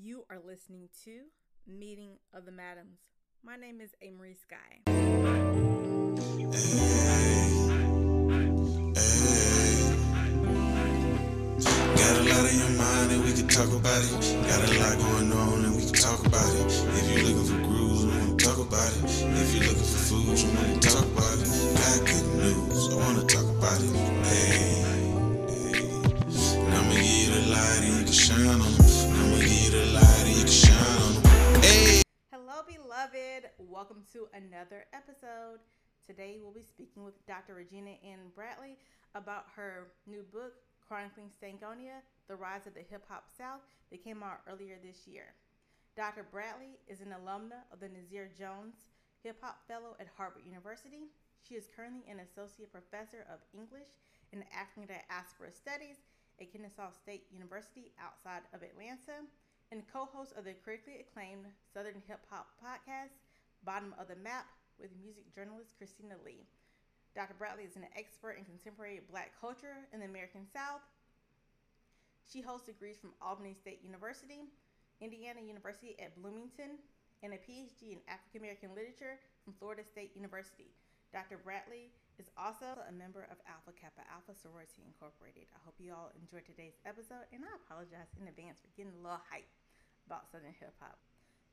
You are listening to Meeting of the Madams. My name is Amory Sky. Got a lot your mind and we can talk about it. Got a lot going on and we can talk about it. If you're looking for grooves, we wanna talk about it. If you're looking for food, we wanna talk about it. Got good news, I wanna talk about it. Beloved. Welcome to another episode. Today we'll be speaking with Dr. Regina N. Bradley about her new book, Chronicling Stankonia The Rise of the Hip Hop South, that came out earlier this year. Dr. Bradley is an alumna of the Nasir Jones Hip Hop Fellow at Harvard University. She is currently an associate professor of English and African Diaspora Studies at Kennesaw State University outside of Atlanta and co-host of the critically acclaimed Southern Hip Hop podcast, Bottom of the Map, with music journalist Christina Lee. Dr. Bradley is an expert in contemporary black culture in the American South. She holds degrees from Albany State University, Indiana University at Bloomington, and a PhD in African American literature from Florida State University. Dr. Bradley is also a member of Alpha Kappa Alpha Sorority Incorporated. I hope you all enjoyed today's episode, and I apologize in advance for getting a little hype about Southern hip hop.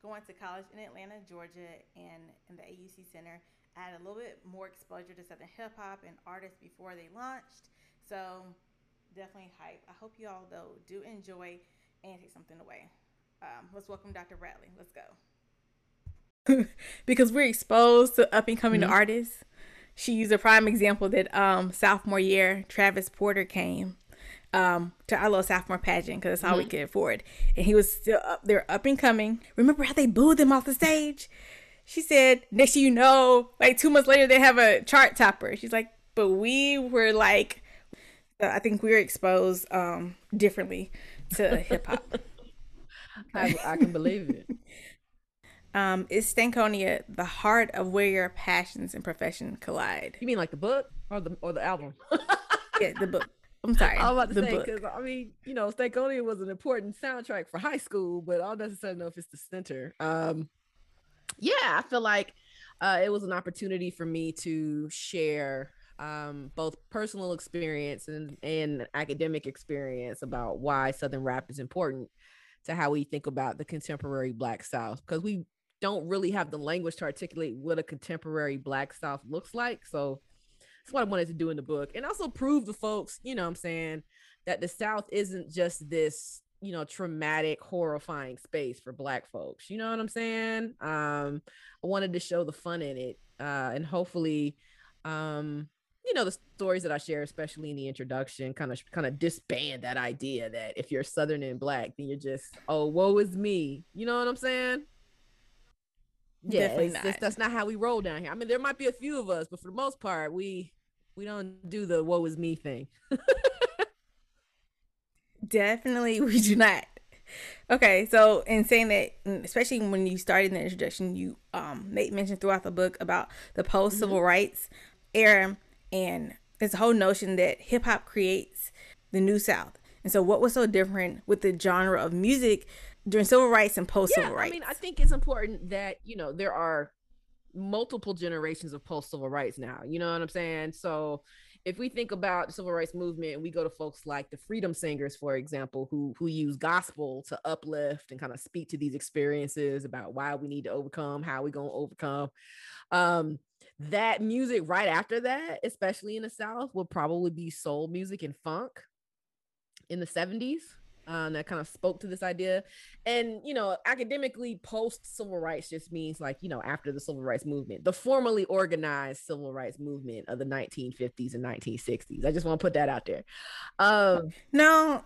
Going to college in Atlanta, Georgia, and in the AUC Center, I had a little bit more exposure to Southern hip hop and artists before they launched. So definitely hype. I hope you all though do enjoy and take something away. Um, let's welcome Dr. Bradley. Let's go. because we're exposed to up and coming mm-hmm. artists. She used a prime example that um, sophomore year, Travis Porter came um, to our little sophomore pageant because that's all mm-hmm. we could afford. And he was still up there, up and coming. Remember how they booed him off the stage? She said, next thing you know, like two months later, they have a chart topper. She's like, but we were like, I think we were exposed um, differently to hip hop. I, I, can believe it. Um, is Stankonia the heart of where your passions and profession collide? You mean like the book or the or the album? yeah, the book. I'm sorry. I was about to say because I mean, you know, Stankonia was an important soundtrack for high school, but I don't necessarily know if it's the center. Um, yeah, I feel like uh, it was an opportunity for me to share um, both personal experience and, and academic experience about why Southern rap is important to how we think about the contemporary Black South because we don't really have the language to articulate what a contemporary Black South looks like. So that's what I wanted to do in the book. And also prove to folks, you know what I'm saying, that the South isn't just this you know traumatic horrifying space for black folks. You know what i'm saying? Um i wanted to show the fun in it uh and hopefully um you know the stories that i share especially in the introduction kind of kind of disband that idea that if you're southern and black then you're just oh woe is me. You know what i'm saying? Yeah it's, not. It's, that's not how we roll down here. I mean there might be a few of us but for the most part we we don't do the woe is me thing Definitely, we do not. Okay, so in saying that, especially when you started in the introduction, you um made mention throughout the book about the post civil mm-hmm. rights era, and a whole notion that hip hop creates the new South. And so, what was so different with the genre of music during civil rights and post civil yeah, rights? I mean, I think it's important that you know there are multiple generations of post civil rights now. You know what I'm saying? So if we think about the civil rights movement and we go to folks like the freedom singers for example who who use gospel to uplift and kind of speak to these experiences about why we need to overcome how we going to overcome um that music right after that especially in the south would probably be soul music and funk in the 70s um, that kind of spoke to this idea. And, you know, academically, post civil rights just means like, you know, after the civil rights movement, the formally organized civil rights movement of the 1950s and 1960s. I just want to put that out there. Um, no,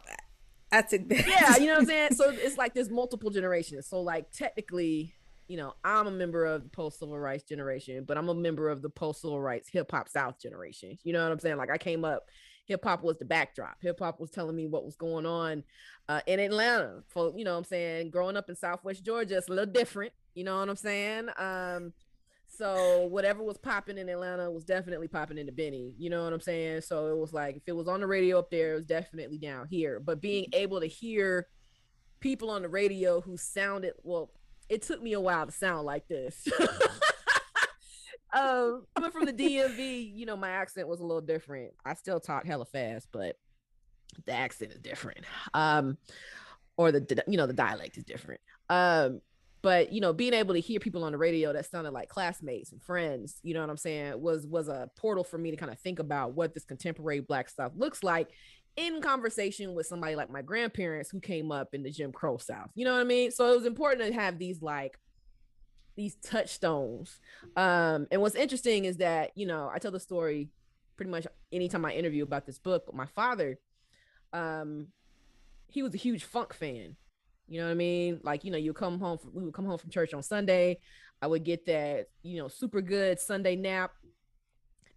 I took that. Yeah, you know what I'm saying? So it's like there's multiple generations. So, like, technically, you know, I'm a member of the post civil rights generation, but I'm a member of the post civil rights hip hop South generation. You know what I'm saying? Like, I came up hip hop was the backdrop. Hip hop was telling me what was going on uh, in Atlanta. For you know, what I'm saying growing up in Southwest Georgia, it's a little different. You know what I'm saying? Um, so whatever was popping in Atlanta was definitely popping in Albany. You know what I'm saying? So it was like if it was on the radio up there, it was definitely down here. But being able to hear people on the radio who sounded well. It took me a while to sound like this. um, coming from the DMV, you know, my accent was a little different. I still talk hella fast, but the accent is different. Um, or the you know the dialect is different. Um, but you know, being able to hear people on the radio that sounded like classmates and friends, you know what I'm saying, was was a portal for me to kind of think about what this contemporary Black stuff looks like in conversation with somebody like my grandparents who came up in the Jim Crow South. You know what I mean? So it was important to have these like these touchstones. Um, and what's interesting is that, you know, I tell the story pretty much anytime I interview about this book, but my father, um, he was a huge funk fan. You know what I mean? Like, you know, you come home from, we would come home from church on Sunday. I would get that, you know, super good Sunday nap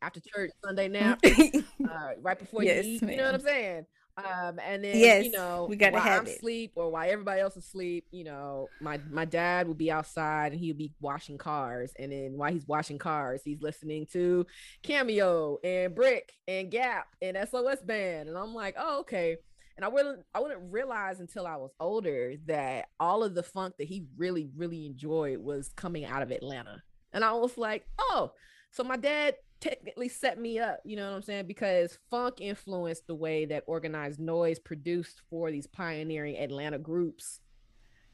after church Sunday nap, uh, right before yes, you eat. You know what I'm saying? Um, and then yes, you know, we gotta while have I'm it. sleep or while everybody else is asleep, you know, my my dad will be outside and he'll be washing cars, and then while he's washing cars, he's listening to Cameo and Brick and Gap and SOS Band, and I'm like, oh okay. And I wouldn't I wouldn't realize until I was older that all of the funk that he really really enjoyed was coming out of Atlanta, and I was like, oh, so my dad technically set me up, you know what I'm saying? Because funk influenced the way that organized noise produced for these pioneering Atlanta groups.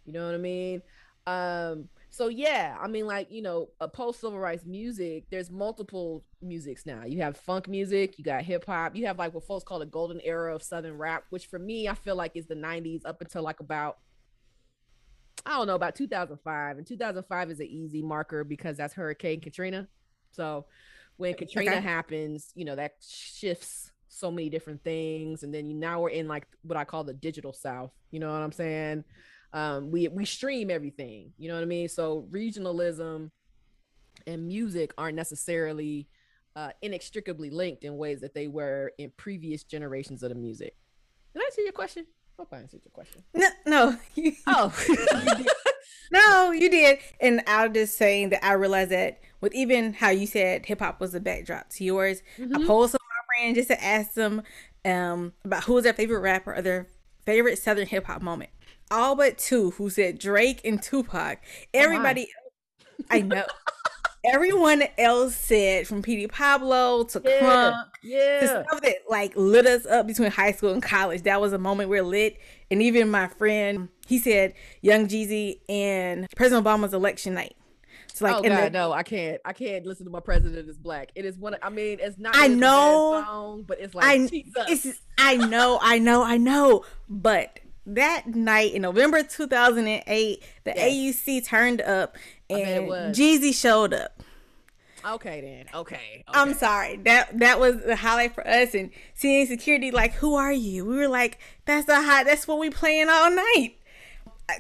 You know what I mean? Um, so yeah, I mean, like, you know, a post civil rights music, there's multiple musics now. You have funk music, you got hip hop, you have like what folks call the golden era of southern rap, which for me, I feel like is the 90s up until like about I don't know about 2005. And 2005 is an easy marker because that's Hurricane Katrina. So when Katrina okay. happens, you know, that shifts so many different things. And then you, now we're in like what I call the digital South. You know what I'm saying? Um, we we stream everything. You know what I mean? So regionalism and music aren't necessarily uh, inextricably linked in ways that they were in previous generations of the music. Did I answer your question? Hope I answered your question. No, no. oh, no, you did. And I'm just saying that I realized that with even how you said hip hop was the backdrop to yours, mm-hmm. I posed some of my friends just to ask them um, about who was their favorite rapper or their favorite Southern hip hop moment. All but two who said Drake and Tupac. Oh, Everybody, oh I know. Everyone else said from PD Pablo to yeah, Crunk, yeah, to stuff that like lit us up between high school and college. That was a moment we're lit. And even my friend, he said Young Jeezy and President Obama's election night. It's like, oh God, the, no, I can't. I can't listen to my president is black. It is one. I mean, it's not. I know, song, but it's like I. It's. I know. I know. I know. But that night in November 2008, the yes. AUC turned up and Jeezy showed up. Okay then. Okay, okay. I'm sorry. That that was the highlight for us and seeing security like, who are you? We were like, that's the high. That's what we playing all night.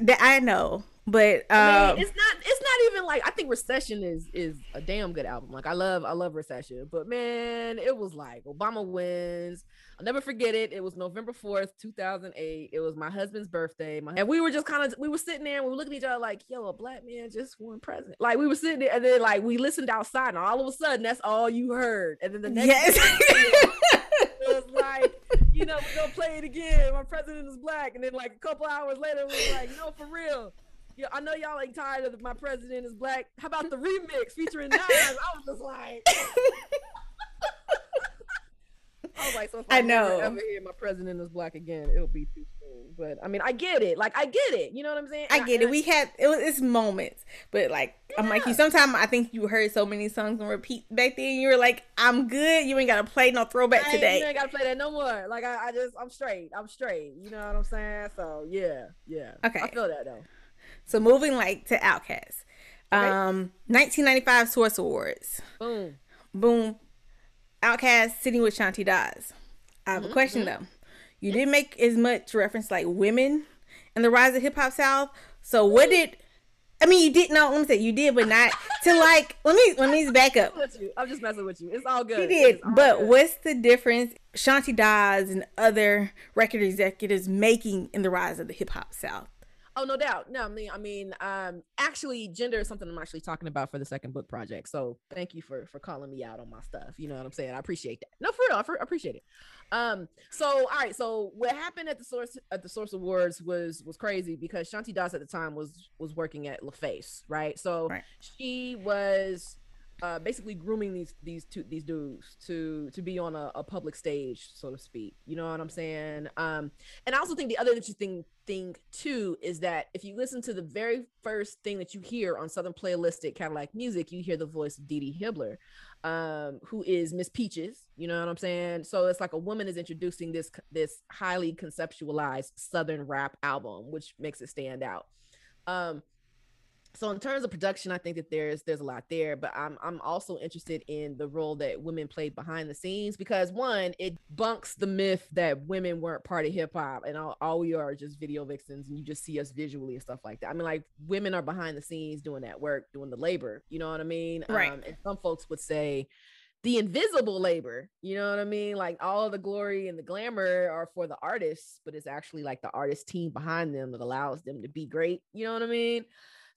That I know. But uh, I mean, um, it's not it's not even like I think Recession is is a damn good album. Like I love I love Recession, but man, it was like Obama wins. I'll never forget it. It was November 4th, 2008. It was my husband's birthday. My, and we were just kind of, we were sitting there and we were looking at each other like, yo, a black man just won president. Like we were sitting there and then like we listened outside and all of a sudden that's all you heard. And then the next yes. it was like, you know, we're going to play it again. My president is black. And then like a couple hours later, we were like, no, for real yeah, I know y'all ain't tired of the, my president is black. How about the remix featuring Nas? I was just like, I was like, so I know. Ever hear my president is black again, it'll be too soon. But I mean, I get it. Like, I get it. You know what I'm saying? I get I, it. We had it was it's moments, but like yeah. I'm like you. Sometimes I think you heard so many songs and repeat back then. You were like, I'm good. You ain't gotta play no throwback I today. You ain't gotta play that no more. Like I, I just I'm straight. I'm straight. You know what I'm saying? So yeah, yeah. Okay. I feel that though. So moving like to Outkast. Okay. Um 1995 Source Awards. Boom. Boom. Outkast sitting with Shanti Das. I have mm-hmm. a question mm-hmm. though. You didn't make as much reference like women and the rise of hip hop South. So what did I mean you did not let me say you did, but not to like let me let me back up. I'm just messing with you. It's all good. He did. But good. what's the difference Shanti Das and other record executives making in the rise of the hip hop South? Oh, no doubt. No, I mean, I mean, um, actually, gender is something I'm actually talking about for the second book project. So thank you for for calling me out on my stuff. You know what I'm saying? I appreciate that. No, for real, I, for, appreciate it. Um, so all right, so what happened at the source at the Source Awards was was crazy because Shanti Das at the time was was working at LaFace, right? So Right. she was uh basically grooming these these two these dudes to to be on a, a public stage so to speak. You know what i'm saying? Um and i also think the other interesting thing too is that if you listen to the very first thing that you hear on Southernplayalisticadillacmuzik you hear the voice of Dee Dee Hibbler um who is miss peaches you know what i'm saying? So it's like a woman is introducing this this highly conceptualized southern rap album which makes it stand out. Um so in terms of production i think that there's there's a lot there but i'm i'm also interested in the role that women played behind the scenes because one it bunks the myth that women weren't part of hip-hop and all, all we are just video vixens and you just see us visually and stuff like that. I mean like women are behind the scenes doing that work doing the labor you know what i mean? Right. um, and some folks would say the invisible labor you know what i mean? Like all the glory and the glamour are for the artists but it's actually like the artist team behind them that allows them to be great you know what i mean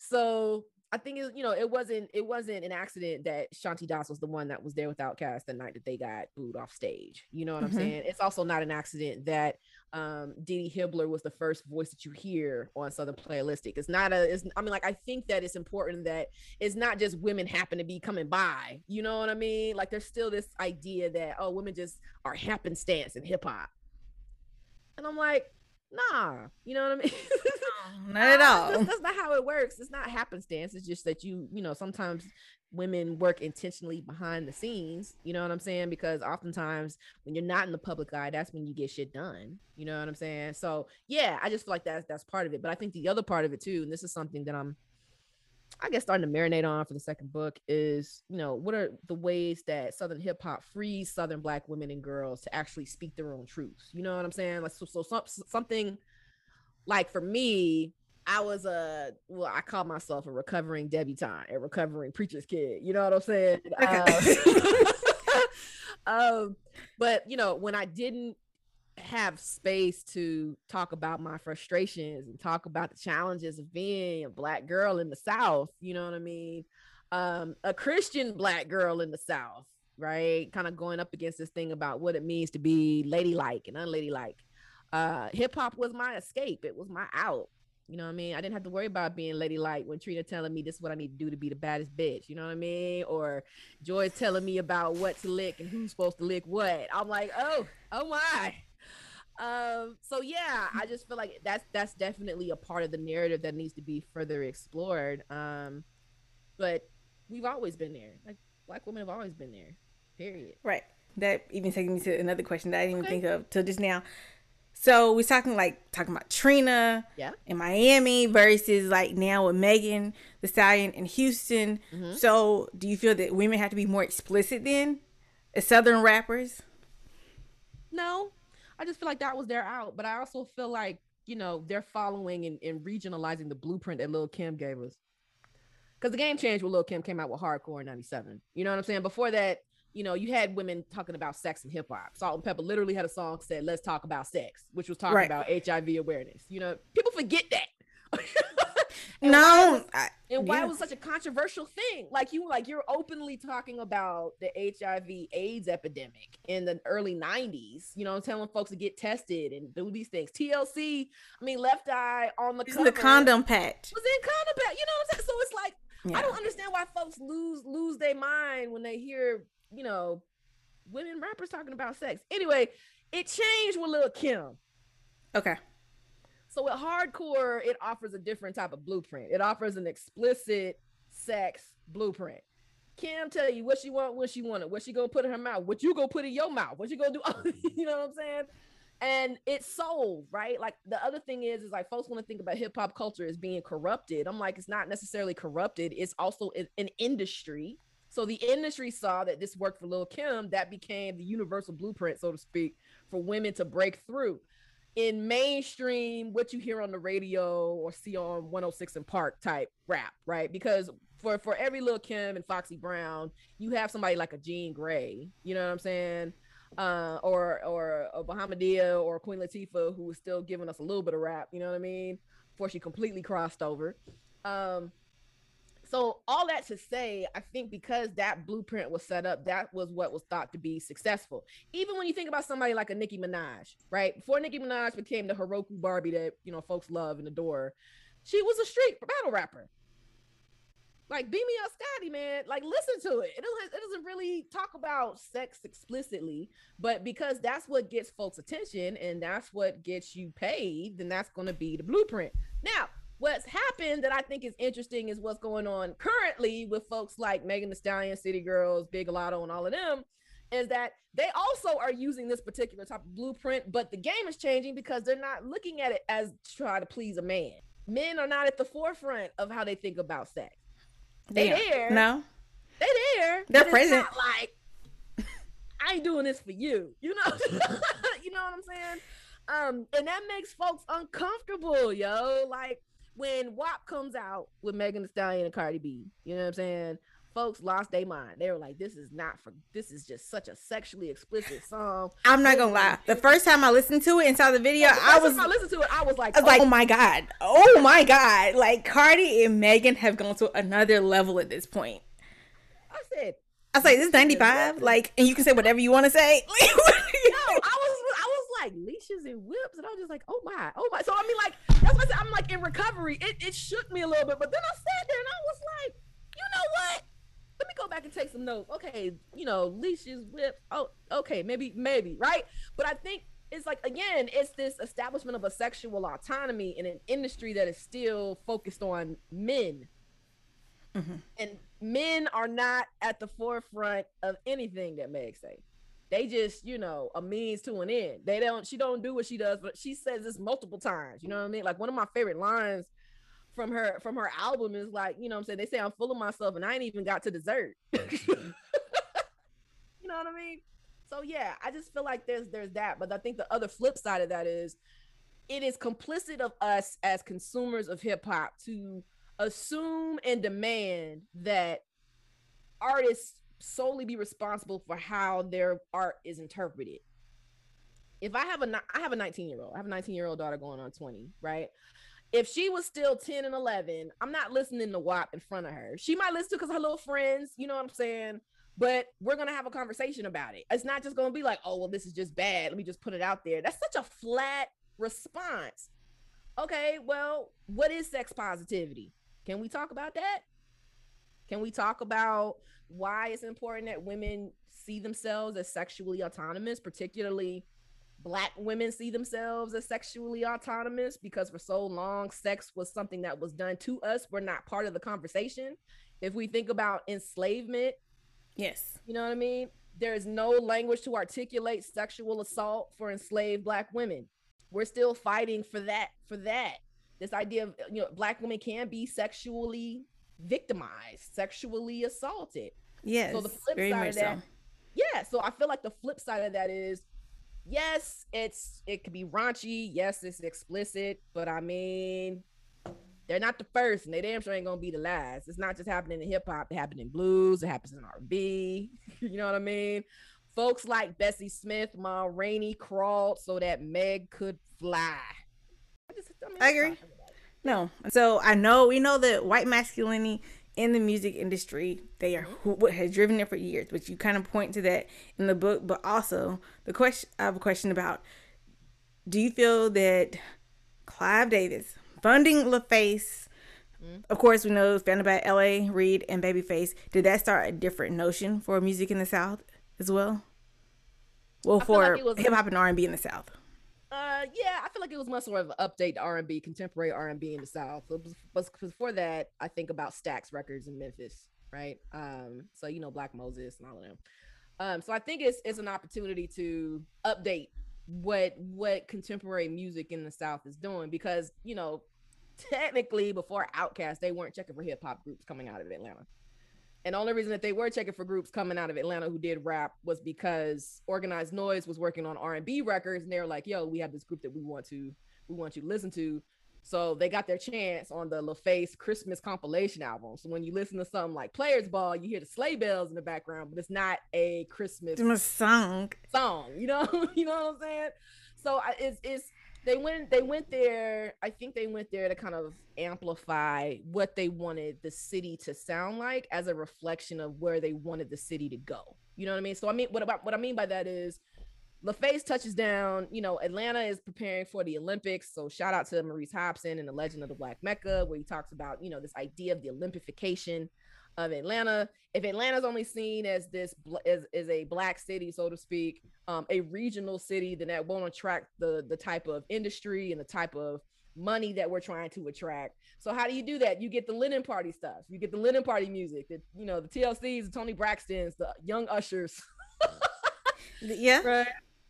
so I think it, you know it wasn't it wasn't an accident that Shanti Das was the one that was there with Outkast the night that they got booed off stage. You know what Mhm. I'm saying? It's also not an accident that um Dee Hibbler was the first voice that you hear on Southern Playalistic. It's not a it's I mean like I think that it's important that it's not just women happen to be coming by. You know what I mean? Like there's still this idea that oh women just are happenstance in hip hop. And I'm like, nah, you know what I mean? Not at Uh, all. That's, that's not how it works. It's not happenstance. It's just that you, you know, sometimes women work intentionally behind the scenes. You know what I'm saying? Because oftentimes when you're not in the public eye, that's when you get shit done. You know what I'm saying? So yeah, I just feel like that's that's part of it. But I think the other part of it too, and this is something that I'm I guess starting to marinate on for the second book is, you know, what are the ways that Southern hip hop frees Southern Black women and girls to actually speak their own truths? You know what I'm saying? Like, so, so some, something like for me, I was a well, I call myself a recovering debutante, a recovering preacher's kid. You know what I'm saying? Okay. Um, um, but you know, when I didn't have space to talk about my frustrations and talk about the challenges of being a black girl in the South, you know what I mean? Um, a Christian black girl in the South, right? Kind of going up against this thing about what it means to be ladylike and unladylike. Uh, hip hop was my escape. It was my out. You know what I mean? I didn't have to worry about being ladylike when Trina telling me this is what I need to do to be the baddest bitch. You know what I mean? Or Joy's telling me about what to lick and who's supposed to lick what. I'm like, oh, oh my. Um, so yeah, I just feel like that's that's definitely a part of the narrative that needs to be further explored. Um, but we've always been there. Like black women have always been there. Period. Right. That even taking me to another question that I didn't even think of till just now. So we're talking like talking about Trina Yeah. in Miami versus like now with Megan Thee Stallion in Houston. Mhm. So do you feel that women have to be more explicit then as Southern rappers? No, I just feel like that was their out. But I also feel like, you know, they're following and, and regionalizing the blueprint that Lil Kim gave us. Because the game changed when Lil Kim came out with hardcore in 97. You know what I'm saying? Before that, you know, you had women talking about sex and hip hop. Salt-N-Pepa literally had a song said, Let's talk about sex, which was talking Right. about HIV awareness. You know, people forget that. And why No, was- I, and why Yeah. it was such a controversial thing like you like you're openly talking about the hiv aids epidemic in the early 90s you know telling folks to get tested and do these things tlc i mean left eye on the cover the condom patch. was in condom patch you know what i'm saying so it's like Yeah. i don't understand why folks lose lose their mind when they hear you know women rappers talking about sex anyway it changed with lil kim Okay. so with hardcore, it offers a different type of blueprint. It offers an explicit sex blueprint. Kim tell you what she want, when she want it, what she gonna put in her mouth, what you gonna put in your mouth, what you gonna do. you know what I'm saying? And it's sold, right? Like the other thing is, is like folks want to think about hip hop culture as being corrupted. I'm like, it's not necessarily corrupted. It's also an, industry. So the industry saw that this worked for Lil Kim. That became the universal blueprint, so to speak, for women to break through in mainstream what you hear on the radio or see on 106 and Park type rap, right? Because for for every Lil Kim and Foxy Brown, you have somebody like a Jean Grae, you know what I'm saying? Uh, or or a Bahamadia or Queen Latifah who was still giving us a little bit of rap, you know what I mean? before she completely crossed over. Um, so all that to say, I think because that blueprint was set up, that was what was thought to be successful. Even when you think about somebody like a Nicki Minaj, right? Before Nicki Minaj became the Harajuku Barbie that you know folks love and adore, she was a street battle rapper. Like Beam Me Up Scotty, man. Like listen to it. It doesn't, it doesn't really talk about sex explicitly, but because that's what gets folks' attention and that's what gets you paid, then that's going to be the blueprint. Now, what's happened that I think is interesting is what's going on currently with folks like Megan Thee Stallion, City Girls, Big Latto, and all of them. Is that they also are using this particular type of blueprint, but the game is changing because they're not looking at it as try to please a man. Men are not at the forefront of how they think about sex they there. No. They there. They're present. not like I ain't doing this for you. You know. you know what I'm saying? Um, and that makes folks uncomfortable, yo. Like when WAP comes out with Megan Thee Stallion and Cardi B, you know what I'm saying? Folks lost their mind. They were like, "This is not for. This is just such a sexually explicit song." I'm not gonna lie. The first time I listened to it and saw the video, oh, The I was I listened to it. I was like, I was like, oh, oh my god, oh my god! Like Cardi and Megan have gone to another level at this point. I said, I was like, this is 95, like, and you can say whatever you want to say. no, I was I was like leashes and whips, and I was just like, oh my, oh my. So I mean, like that's what I said. I'm like in recovery. It it shook me a little bit, but then I sat there and I was like, you know what? Me go back and take some notes. Okay, you know, leashes, whip. Oh, okay, maybe, maybe, right? But I think it's like again, it's this establishment of a sexual autonomy in an industry that is still focused on men. Mm-hmm. And men are not at the forefront of anything that Meg say they just you know a means to an end they don't she don't do what she does but she says this multiple times you know what i mean like one of my favorite lines from her from her album is like you know what i'm saying? They say i'm full of myself and i ain't even got to dessert. You know what i mean? So yeah i just feel like there's there's that. But i think the other flip side of that is it is complicit of us as consumers of hip-hop to assume and demand that artists solely be responsible for how their art is interpreted. If I have a I have a 19 year old, I have a 19 year old daughter going on 20, right? If she was still 10 and 11, I'm not listening to WAP in front of her. She might listen to because her little friends, you know what I'm saying? But we're gonna have a conversation about it. It's not just gonna be like, oh well, this is just bad. Let me just put it out there. That's such a flat response. Okay, well, what is sex positivity? Can we talk about that? Can we talk about why it's important that women see themselves as sexually autonomous, particularly black women see themselves as sexually autonomous because for so long sex was something that was done to us. We're not part of the conversation. If we think about enslavement, yes. you know what I mean? There is no language to articulate sexual assault for enslaved black women. We're still fighting for that, for that. This idea of you know, black women can be sexually victimized, sexually assaulted. Yes. So the flip very side much of that, so. yeah. So I feel like the flip side of that is, yes, it's it could be raunchy, yes, it's explicit, but I mean, they're not the first, and they damn sure ain't gonna be the last. It's not just happening in hip hop; it happens in blues, it happens in R and B. You know what I mean? Folks like Bessie Smith, Ma Rainey crawled so that Meg could fly. I, just, I, mean, I agree. talking about it. No. So I know we know that white masculinity in the music industry, they are who what has driven it for years. But you kind of point to that in the book. But also the question I have a question about do you feel that Clive Davis funding LaFace of course, we know founded by L.A. Reid and Babyface. Did that start a different notion for music in the South as well? Well, for like hip hop and R and B in the South. Uh, yeah, I feel like it was much more of update to R and B, contemporary R and B in the South. Was before that, I think about Stax Records in Memphis, right? Um, so you know Black Moses and all of them. Um, so I think it's it's an opportunity to update what what contemporary music in the South is doing because you know technically before Outkast they weren't checking for hip hop groups coming out of Atlanta. And the only reason that they were checking for groups coming out of Atlanta who did rap was because Organized Noise was working on R and B records, and they were like, "Yo, we have this group that we want to we want you to listen to." So they got their chance on the LaFace Christmas compilation album. So when you listen to something like Players Ball, you hear the sleigh bells in the background, but it's not a Christmas was song. You know, you know what I'm saying? So I- it's it's they went they went there i think they went there to kind of amplify what they wanted the city to sound like as a reflection of where they wanted the city to go you know what i mean so i mean what about what i mean by that is LaFace touches down. You know, Atlanta is preparing for the Olympics. So shout out to Maurice Hobson and the Legend of the Black Mecca, where he talks about, you know, this idea of the Olympification of Atlanta. If Atlanta's only seen as this as, as a black city, so to speak, um, a regional city, then that won't attract the the type of industry and the type of money that we're trying to attract. So how do you do that? You get the Linen Party stuff. You get the Linen Party music. That you know the TLCs, the Toni Braxtons, the Young Ushers. yeah. Right.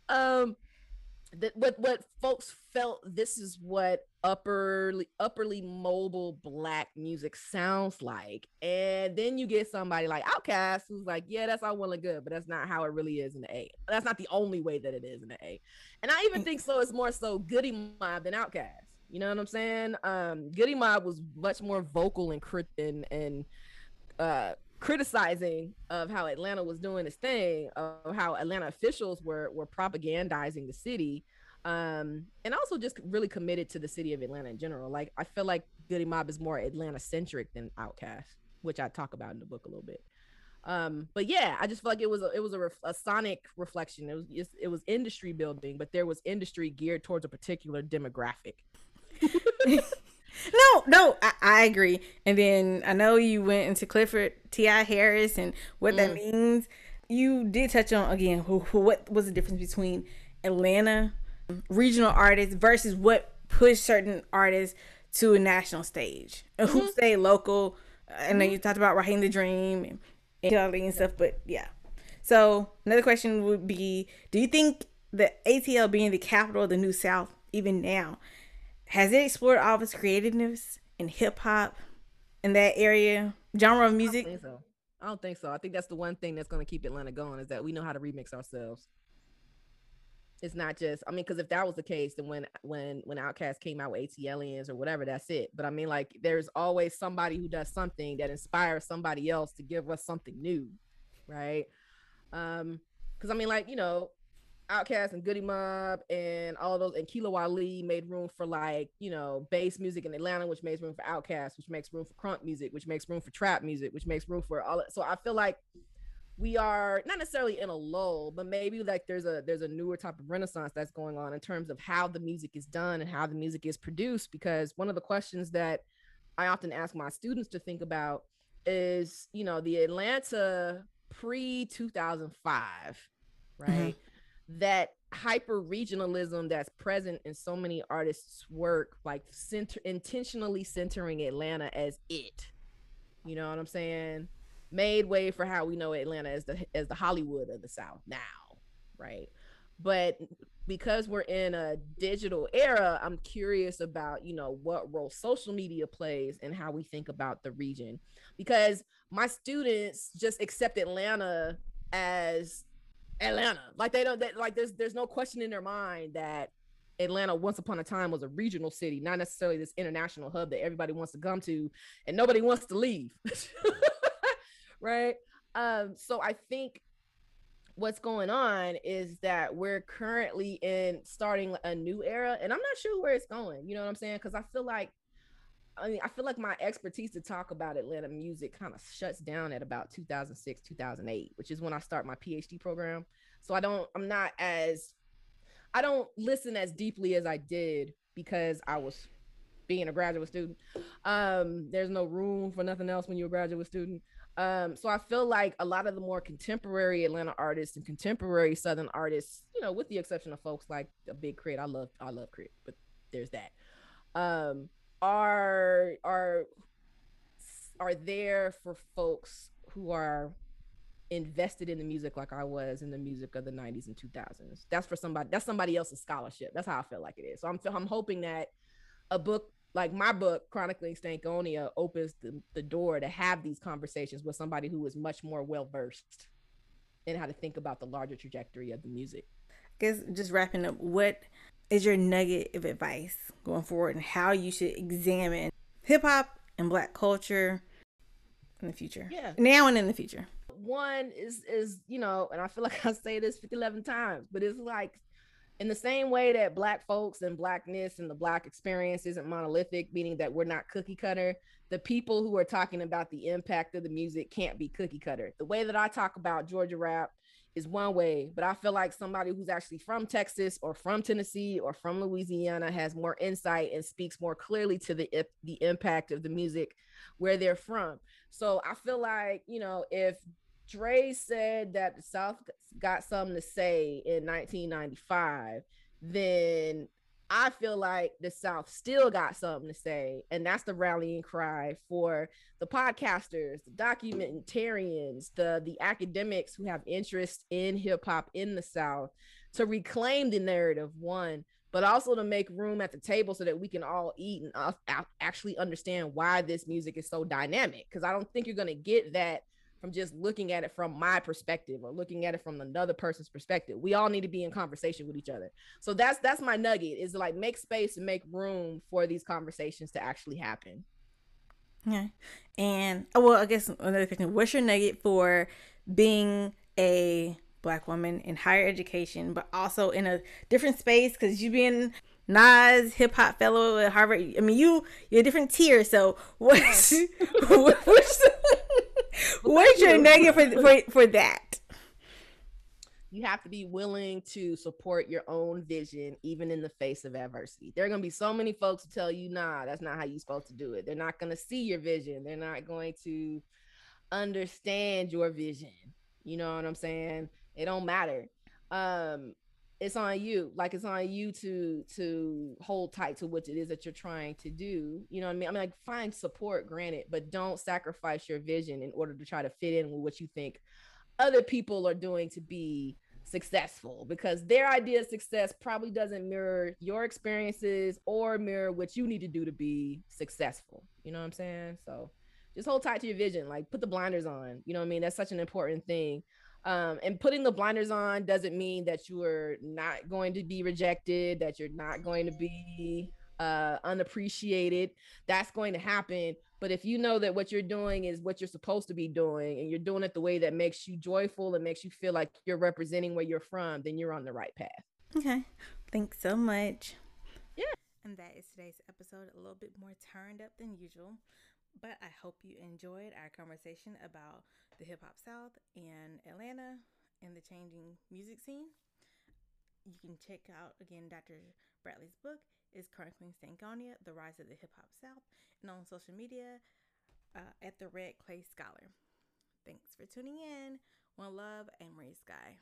Um that what what folks felt this is what upperly upperly mobile black music sounds like and then you get somebody like OutKast who's like yeah that's all well and good but that's not how it really is in the a. That's not the only way that it is in the a. And i even think so it's more so Goodie Mob than OutKast. You know what i'm saying? Um Goodie Mob was much more vocal and crit and and uh criticizing of how Atlanta was doing its thing, of how Atlanta officials were were propagandizing the city um and also just really committed to the city of atlanta in general. Like i feel like Goodie Mob is more atlanta centric than OutKast, which i talk about in the book a little bit. Um but yeah i just feel like it was a, it was a, ref, a sonic reflection. It was just, it was industry building but there was industry geared towards a particular demographic. No no I, I, agree. And then i know you went into clifford ti harris and what mm. that means. You did touch on again what was the difference between atlanta regional artists versus what pushed certain artists to a national stage and mm-hmm. who stay local. I know you talked about Raheem the Dream and, and, and stuff, but yeah. So another question would be: Do you think the ATL being the capital of the New South, even now, has it explored all of its creativeness in hip hop in that area genre of music? I don't think so. I don't think so. I think that's the one thing that's going to keep Atlanta going is that we know how to remix ourselves it's not just i mean because if that was the case then when when when OutKast came out with ATLiens or whatever that's it but i mean like there's always somebody who does something that inspires somebody else to give us something new right um because i mean like you know OutKast and Goodie Mob and all those and Kilo Ali made room for like you know bass music in Atlanta, which makes room for OutKast, which makes room for crunk music, which makes room for trap music, which makes room for all. It. So I feel like we are not necessarily in a lull, but maybe like there's a there's a newer type of renaissance that's going on in terms of how the music is done and how the music is produced. Because one of the questions that I often ask my students to think about is, you know, the Atlanta pre 2005, right? Mm-hmm. That hyper regionalism that's present in so many artists' work, like center intentionally centering Atlanta as it. You know what I'm saying? Made way for how we know Atlanta as the as the Hollywood of the South now, right? But because we're in a digital era, I'm curious about, you know, what role social media plays and how we think about the region. Because my students just accept Atlanta as Atlanta. Like they don't that like there's there's no question in their mind that Atlanta once upon a time was a regional city, not necessarily this international hub that everybody wants to come to and nobody wants to leave. right? Um, so I think what's going on is that we're currently in starting a new era, and I'm not sure where it's going. You know what I'm saying? Because I feel like I mean, I feel like my expertise to talk about Atlanta music kind of shuts down at about 2006, 2008, which is when I start my PhD program. So I don't, I'm not as, I don't listen as deeply as I did because I was being a graduate student. Um, there's no room for nothing else when you're a graduate student. Um, so I feel like a lot of the more contemporary Atlanta artists and contemporary Southern artists, you know, with the exception of folks like a big K.R.I.T., I love I love K.R.I.T., but there's that. Um, are are are there for folks who are invested in the music like I was in the music of the 90s and 2000s. That's for somebody that's somebody else's scholarship. That's how I feel like it is. So I'm I'm hoping that a book like my book chronicling stankonia opens the, the door to have these conversations with somebody who is much more well versed in how to think about the larger trajectory of the music. I guess just wrapping up what is your nugget of advice going forward and how you should examine hip-hop and black culture in the future? Yeah. Now and in the future. One is is you know and i feel like i say this 50 11 times but it's like in the same way that black folks and blackness and the black experience isn't monolithic, meaning that we're not cookie cutter, the people who are talking about the impact of the music can't be cookie cutter. The way that I talk about Georgia rap is one way, but I feel like somebody who's actually from Texas or from Tennessee or from Louisiana has more insight and speaks more clearly to the the impact of the music where they're from. So I feel like, you know, if Dre said that the South got something to say in 1995, then I feel like the South still got something to say. And that's the rallying cry for the podcasters, the documentarians, the, the academics who have interest in hip hop in the South to reclaim the narrative, one, but also to make room at the table so that we can all eat and uh, actually understand why this music is so dynamic. Because I don't think you're going to get that from just looking at it from my perspective or looking at it from another person's perspective. We all need to be in conversation with each other. So that's that's my nugget is like make space and make room for these conversations to actually happen. Yeah. And oh, well, I guess another question. What's your nugget for being a black woman in higher education, but also in a different space? Because you've been Nas hip hop fellow at Harvard. I mean, you you're a different tier. So what's what's, What's your negative for, for, for that? You have to be willing to support your own vision, even in the face of adversity. There are going to be so many folks who tell you, nah, that's not how you're supposed to do it. They're not going to see your vision. They're not going to understand your vision. You know what I'm saying? It don't matter. Um, it's on you like it's on you to to hold tight to what it is that you're trying to do you know what i mean? I mean like find support granted but don't sacrifice your vision in order to try to fit in with what you think other people are doing to be successful because their idea of success probably doesn't mirror your experiences or mirror what you need to do to be successful you know what i'm saying? So just hold tight to your vision like put the blinders on you know what i mean? That's such an important thing um, and putting the blinders on doesn't mean that you are not going to be rejected, that you're not going to be uh, unappreciated. That's going to happen. But if you know that what you're doing is what you're supposed to be doing and you're doing it the way that makes you joyful and makes you feel like you're representing where you're from, then you're on the right path. Okay. Thanks so much. Yeah. And that is today's episode, a little bit more turned up than usual. But I hope you enjoyed our conversation about the hip hop South and Atlanta and the changing music scene. You can check out again Dr. Bradley's book is Chronicling Stankonia, The Rise of the Hip Hop South, and on social media uh, at the Red Clay Scholar. Thanks for tuning in. One love and Sky.